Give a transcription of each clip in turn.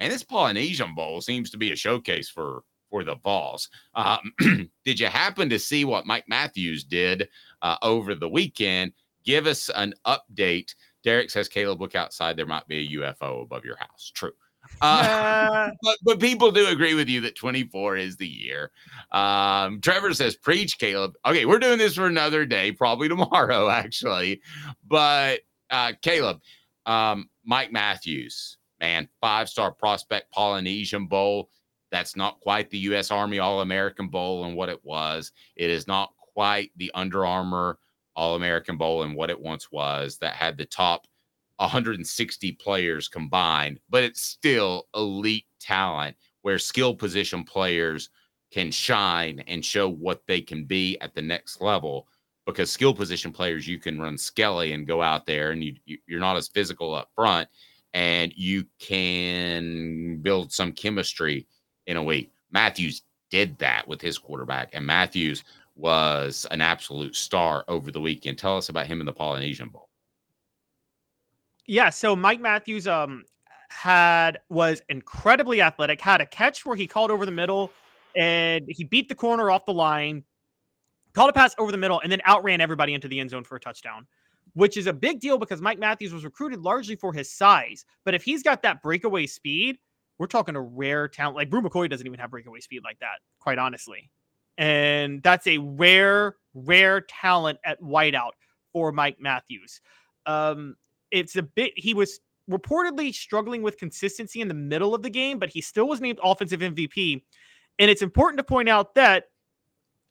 And this Polynesian Bowl seems to be a showcase for for the Vols. Um, did you happen to see what Mike Matthews did uh, over the weekend? Give us an update. Derek says, Caleb, look outside. There might be a UFO above your house. True. Uh, but, but people do agree with you that 24 is the year. Um, Trevor says, Preach, Caleb. Okay, we're doing this for another day, probably tomorrow, actually. But uh, Caleb, um, Mike Matthews, man, five star prospect Polynesian Bowl. That's not quite the U.S. Army All American Bowl and what it was. It is not quite the Under Armour All American Bowl and what it once was that had the top 160 players combined, but it's still elite talent where skill position players can shine and show what they can be at the next level. Because skill position players, you can run Skelly and go out there, and you, you're not as physical up front and you can build some chemistry in a week. Matthews did that with his quarterback, and Matthews was an absolute star over the weekend. Tell us about him in the Polynesian Bowl. Yeah, so Mike Matthews um had was incredibly athletic, had a catch where he called over the middle and he beat the corner off the line, called a pass over the middle, and then outran everybody into the end zone for a touchdown which is a big deal because Mike Matthews was recruited largely for his size. But if he's got that breakaway speed, we're talking a rare talent. Like Bru McCoy doesn't even have breakaway speed like that, quite honestly. And that's a rare, rare talent at wideout for Mike Matthews. Um, it's a bit, he was reportedly struggling with consistency in the middle of the game, but he still was named offensive MVP. And it's important to point out that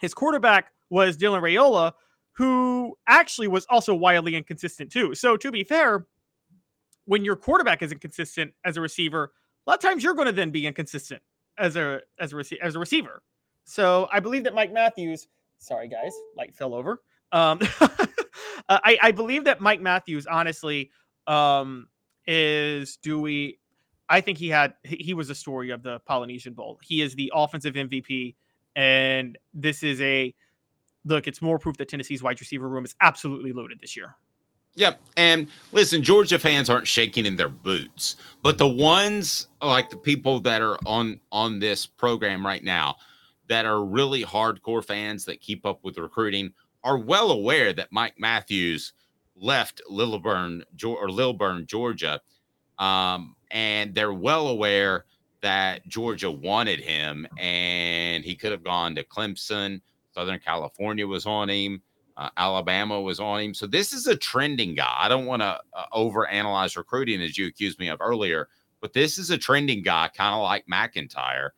his quarterback was Dylan Raiola, who actually was also wildly inconsistent too. So to be fair, when your quarterback is inconsistent as a receiver, a lot of times you're going to then be inconsistent as a as a rece- as a receiver. So I believe that Mike Matthews, sorry guys, light fell over. Um, I, I believe that Mike Matthews, honestly, um, is do we? I think he had he was the story of the Polynesian Bowl. He is the offensive MVP, and this is a look, it's more proof that Tennessee's wide receiver room is absolutely loaded this year. Yep. And listen, Georgia fans aren't shaking in their boots, but the ones like the people that are on on this program right now that are really hardcore fans that keep up with recruiting are well aware that Mike Matthews left Lilburn or Lilburn, Georgia. Um, and they're well aware that Georgia wanted him and he could have gone to Clemson Southern California was on him. Uh, Alabama was on him. So this is a trending guy. I don't want to uh, overanalyze recruiting as you accused me of earlier, but this is a trending guy, kind of like McIntyre,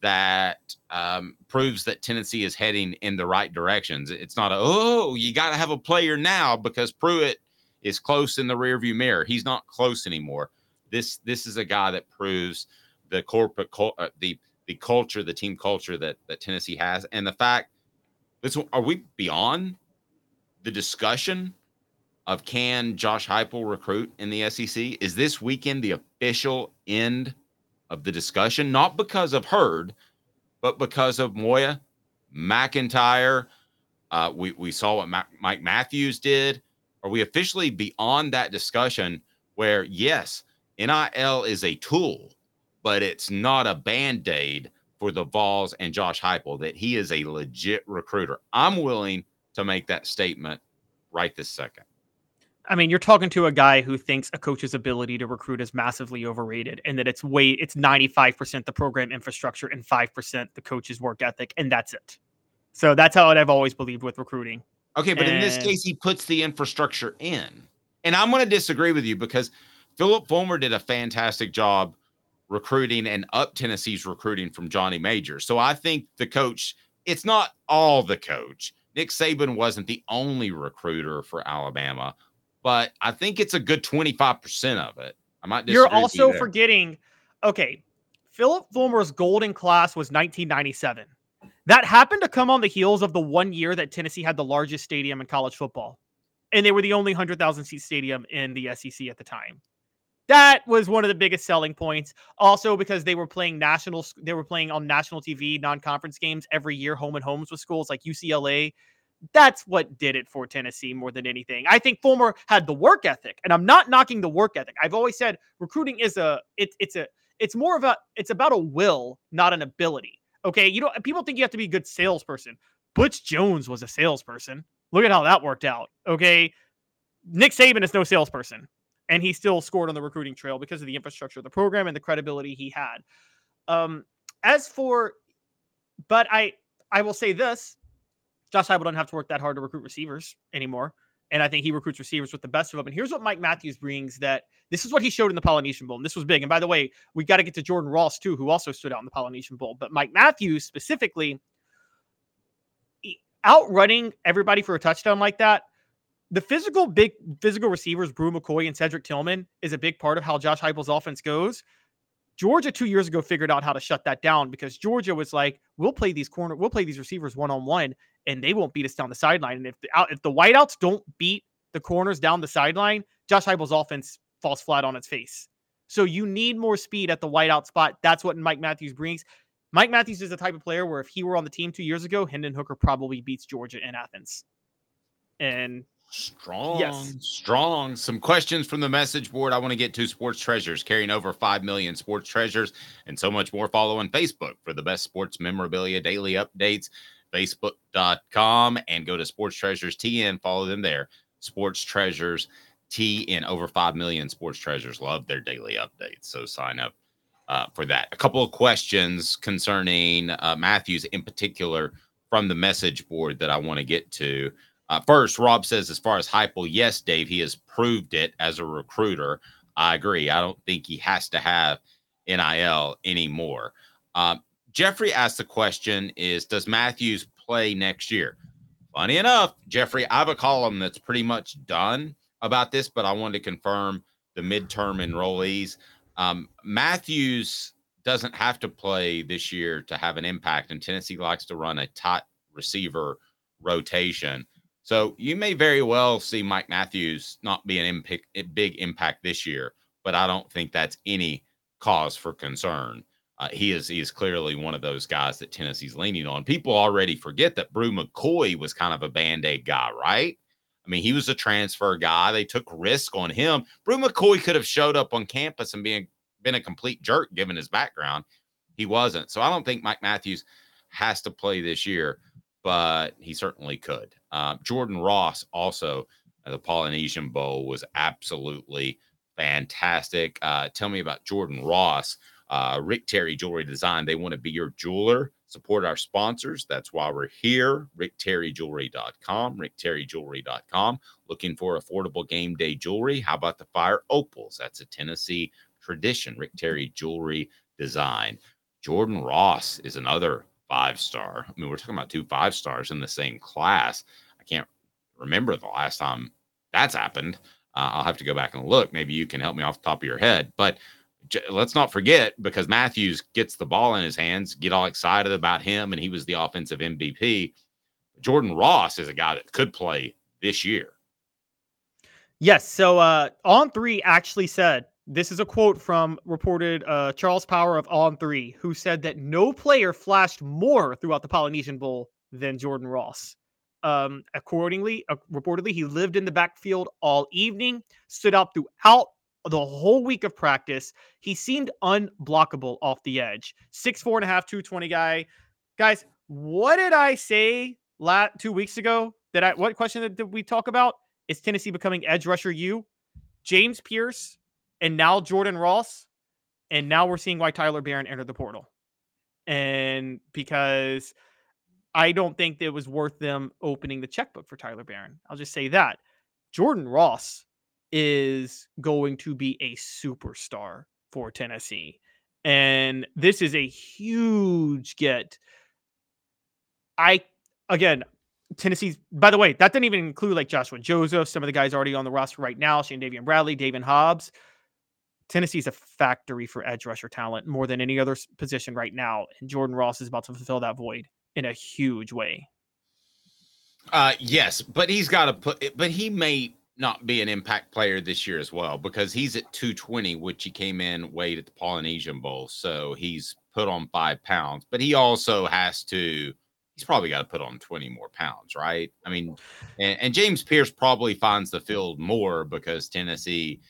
that um, proves that Tennessee is heading in the right directions. It's not a oh, you got to have a player now because Pruitt is close in the rearview mirror. He's not close anymore. This this is a guy that proves the corporate uh, the the culture, the team culture that that Tennessee has, and the fact Listen, are we beyond the discussion of can Josh Heupel recruit in the SEC? Is this weekend the official end of the discussion? Not because of Heard, but because of Moya, McIntyre. Uh, we we saw what Ma- Mike Matthews did. Are we officially beyond that discussion? Where yes, NIL is a tool, but it's not a band aid for the Vols and Josh Heupel that he is a legit recruiter. I'm willing to make that statement right this second. I mean, you're talking to a guy who thinks a coach's ability to recruit is massively overrated and that it's way it's 95% the program infrastructure and 5% the coach's work ethic and that's it. So that's how I've always believed with recruiting. Okay, but and... in this case he puts the infrastructure in. And I'm going to disagree with you because Phillip Fulmer did a fantastic job recruiting and up Tennessee's recruiting from Johnny Major. So I think the coach, it's not all the coach. Nick Saban wasn't the only recruiter for Alabama, but I think it's a good 25% of it. I might You're also you forgetting, okay, Phillip Fulmer's golden class was 1997. That happened to come on the heels of the one year that Tennessee had the largest stadium in college football. And they were the only 100,000 seat stadium in the SEC at the time that was one of the biggest selling points. Also, because they were playing national, they were playing on national TV, non-conference games every year, home and homes with schools like UCLA. That's what did it for Tennessee more than anything. I think Fulmer had the work ethic, and I'm not knocking the work ethic. I've always said recruiting is a, it, it's a, it's more of a, it's about a will, not an ability. Okay, you know, people think you have to be a good salesperson. Butch Jones was a salesperson. Look at how that worked out. Okay, Nick Saban is no salesperson and he still scored on the recruiting trail because of the infrastructure of the program and the credibility he had. Um, as for, but I I will say this: Josh Heupel doesn't have to work that hard to recruit receivers anymore, and I think he recruits receivers with the best of them. And here's what Mike Matthews brings: that this is what he showed in the Polynesian Bowl. And this was big. And by the way, we got to get to Jordan Ross too, who also stood out in the Polynesian Bowl. But Mike Matthews specifically, outrunning everybody for a touchdown like that the physical big physical receivers, Bru McCoy and Cedric Tillman, is a big part of how Josh Heupel's offense goes. Georgia two years ago figured out how to shut that down because Georgia was like, "We'll play these corner, we'll play these receivers one on one, and they won't beat us down the sideline. And if the out, if the wideouts don't beat the corners down the sideline, Josh Heupel's offense falls flat on its face. So you need more speed at the wideout spot. That's what Mike Matthews brings. Mike Matthews is the type of player where if he were on the team two years ago, Hendon Hooker probably beats Georgia in Athens. And Strong, yes. strong. Some questions from the message board. I want to get to sports treasures, carrying over 5 million sports treasures and so much more. Follow on Facebook for the best sports memorabilia daily updates, facebook.com, and go to Sports Treasures TN. Follow them there. Sports Treasures TN. Over 5 million sports treasures love their daily updates. So sign up uh, for that. A couple of questions concerning uh, Matthews in particular from the message board that I want to get to. Uh, first, Rob says, as far as Heupel, yes, Dave, he has proved it as a recruiter. I agree. I don't think he has to have NIL anymore. Um, Jeffrey asked the question: Is does Matthews play next year? Funny enough, Jeffrey, I have a column that's pretty much done about this, but I wanted to confirm the midterm enrollees. Um, Matthews doesn't have to play this year to have an impact, and Tennessee likes to run a tight receiver rotation. So you may very well see Mike Matthews not be an big impact this year, but I don't think that's any cause for concern. Uh, he is he is clearly one of those guys that Tennessee's leaning on. People already forget that Bru McCoy was kind of a band aid guy, right? I mean, he was a transfer guy. They took risk on him. Bru McCoy could have showed up on campus and being been a complete jerk given his background. He wasn't. So I don't think Mike Matthews has to play this year but he certainly could. Uh, Jordan Ross also uh, the Polynesian Bowl was absolutely fantastic. Uh, tell me about Jordan Ross. Uh, Rick Terry Jewelry Design. They want to be your jeweler. Support our sponsors. That's why we're here. RickTerryJewelry.com. RickTerryJewelry.com. Looking for affordable game day jewelry. How about the fire opals? That's a Tennessee tradition. Rick Terry Jewelry Design. Jordan Ross is another five star. I mean, we're talking about two five stars in the same class. I can't remember the last time that's happened. Uh, I'll have to go back and look. Maybe you can help me off the top of your head. But j- let's not forget because Matthews gets the ball in his hands, get all excited about him, and he was the offensive MVP. Jordan Ross is a guy that could play this year. Yes. So uh, on three actually said this is a quote from reported uh, Charles Power of On Three, who said that no player flashed more throughout the Polynesian Bowl than Jordan Ross. Um, accordingly, uh, reportedly, he lived in the backfield all evening, stood out throughout the whole week of practice. He seemed unblockable off the edge. Six, four and a half, 220 guy. Guys, what did I say la- two weeks ago? That I what question did we talk about? is Tennessee becoming edge rusher you, James Pearce, and now Jordan Ross, and now we're seeing why Tyler Baron entered the portal, and because I don't think it was worth them opening the checkbook for Tyler Baron. I'll just say that Jordan Ross is going to be a superstar for Tennessee. And this is a huge get. I again, Tennessee's by the way, that didn't even include like Joshua Joseph, some of the guys already on the roster right now, Shane Davian Bradley, David Hobbs. Tennessee's a factory for edge rusher talent more than any other position right now. And Jordan Ross is about to fulfill that void in a huge way. Uh yes, but he's got to put but he may not be an impact player this year as well because he's at 220, which he came in weighed at the Polynesian Bowl. So he's put on five pounds, but he also has to, he's probably got to put on 20 more pounds, right? I mean, and, and James Pearce probably finds the field more because Tennessee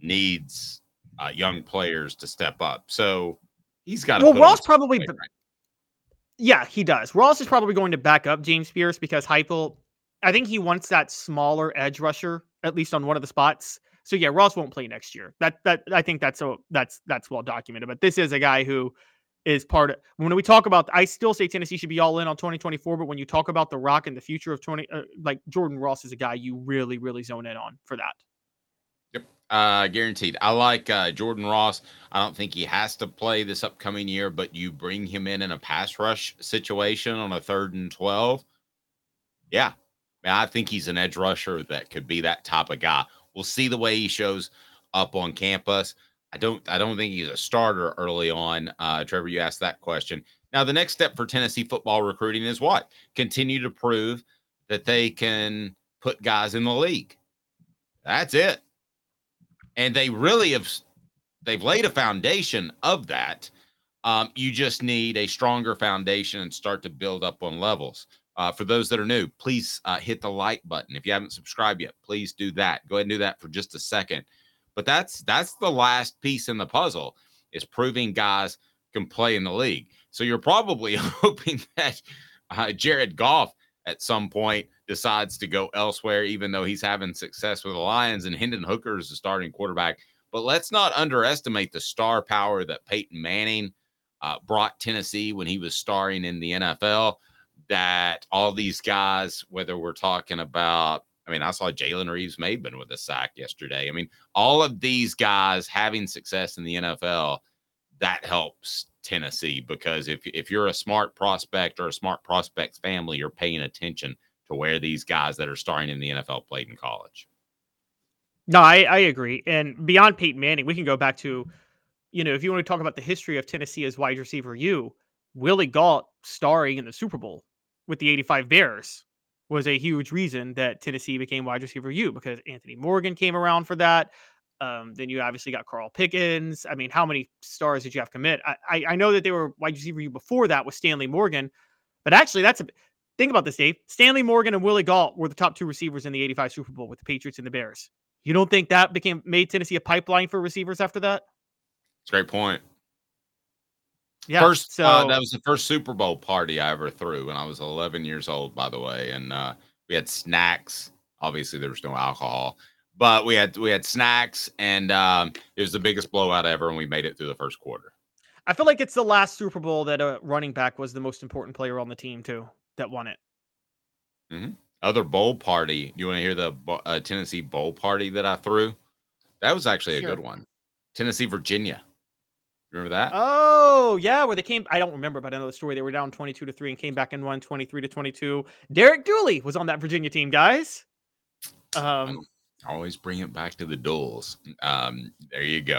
needs uh, young players to step up. So he's got. Well, Ross probably. Right? Yeah, he does. Ross is probably going to back up James Pearce because Heupel I think he wants that smaller edge rusher at least on one of the spots. So yeah, Ross won't play next year. That that I think that's so that's that's well documented. But this is a guy who is part of when we talk about I still say Tennessee should be all in on 2024, but when you talk about the rock and the future of 20 uh, like Jordan Ross is a guy you really really zone in on for that. Uh guaranteed. I like uh Jordan Ross. I don't think he has to play this upcoming year, but you bring him in in a pass rush situation on a third and 12. Yeah, Man, I think he's an edge rusher that could be that type of guy. We'll see the way he shows up on campus. I don't I don't think he's a starter early on. Uh, Trevor, you asked that question. Now the next step for Tennessee football recruiting is what? Continue to prove that they can put guys in the league. That's it. And they really have they've laid a foundation of that. Um, you just need a stronger foundation and start to build up on levels. Uh, for those that are new, please uh, hit the like button. If you haven't subscribed yet, please do that. Go ahead and do that for just a second. But that's that's the last piece in the puzzle is proving guys can play in the league. So you're probably hoping that uh, Jared Goff at some point decides to go elsewhere, even though he's having success with the Lions and Hendon Hooker is the starting quarterback. But let's not underestimate the star power that Peyton Manning uh, brought Tennessee when he was starring in the NFL that all these guys, whether we're talking about, I mean, I saw Jalen Reeves-Maybin with a sack yesterday. I mean, all of these guys having success in the NFL, that helps Tennessee because if if you're a smart prospect or a smart prospects family, you're paying attention to where these guys that are starting in the NFL played in college. No, I, I agree. And beyond Peyton Manning, we can go back to, you know, if you want to talk about the history of Tennessee as wide receiver, you Willie Gault starring in the Super Bowl with the 85 Bears was a huge reason that Tennessee became wide receiver U because Anthony Morgan came around for that. Um, then you obviously got Carl Pickens. I mean, how many stars did you have commit? I, I, I know that they were wide receiver U before that with Stanley Morgan, but actually, that's a think about this, Dave. Stanley Morgan and Willie Gault were the top two receivers in the 85 Super Bowl with the Patriots and the Bears. You don't think that became made Tennessee a pipeline for receivers after that? It's a great point. Yeah. First, so uh, that was the first Super Bowl party I ever threw when I was 11 years old, by the way. And uh, we had snacks. Obviously, there was no alcohol, but we had we had snacks, and um, it was the biggest blowout ever, and we made it through the first quarter. I feel like it's the last Super Bowl that a running back was the most important player on the team too that won it. Mm-hmm. Other bowl party. You want to hear the uh, Tennessee bowl party that I threw? That was actually a good one. Tennessee, Virginia. Remember that? Oh, yeah, where they came. I don't remember, but I know the story. They were down 22 to 3 and came back and won 23 to 22. Derek Dooley was on that Virginia team, guys. Um, always bring it back to the duels. Um, there you go.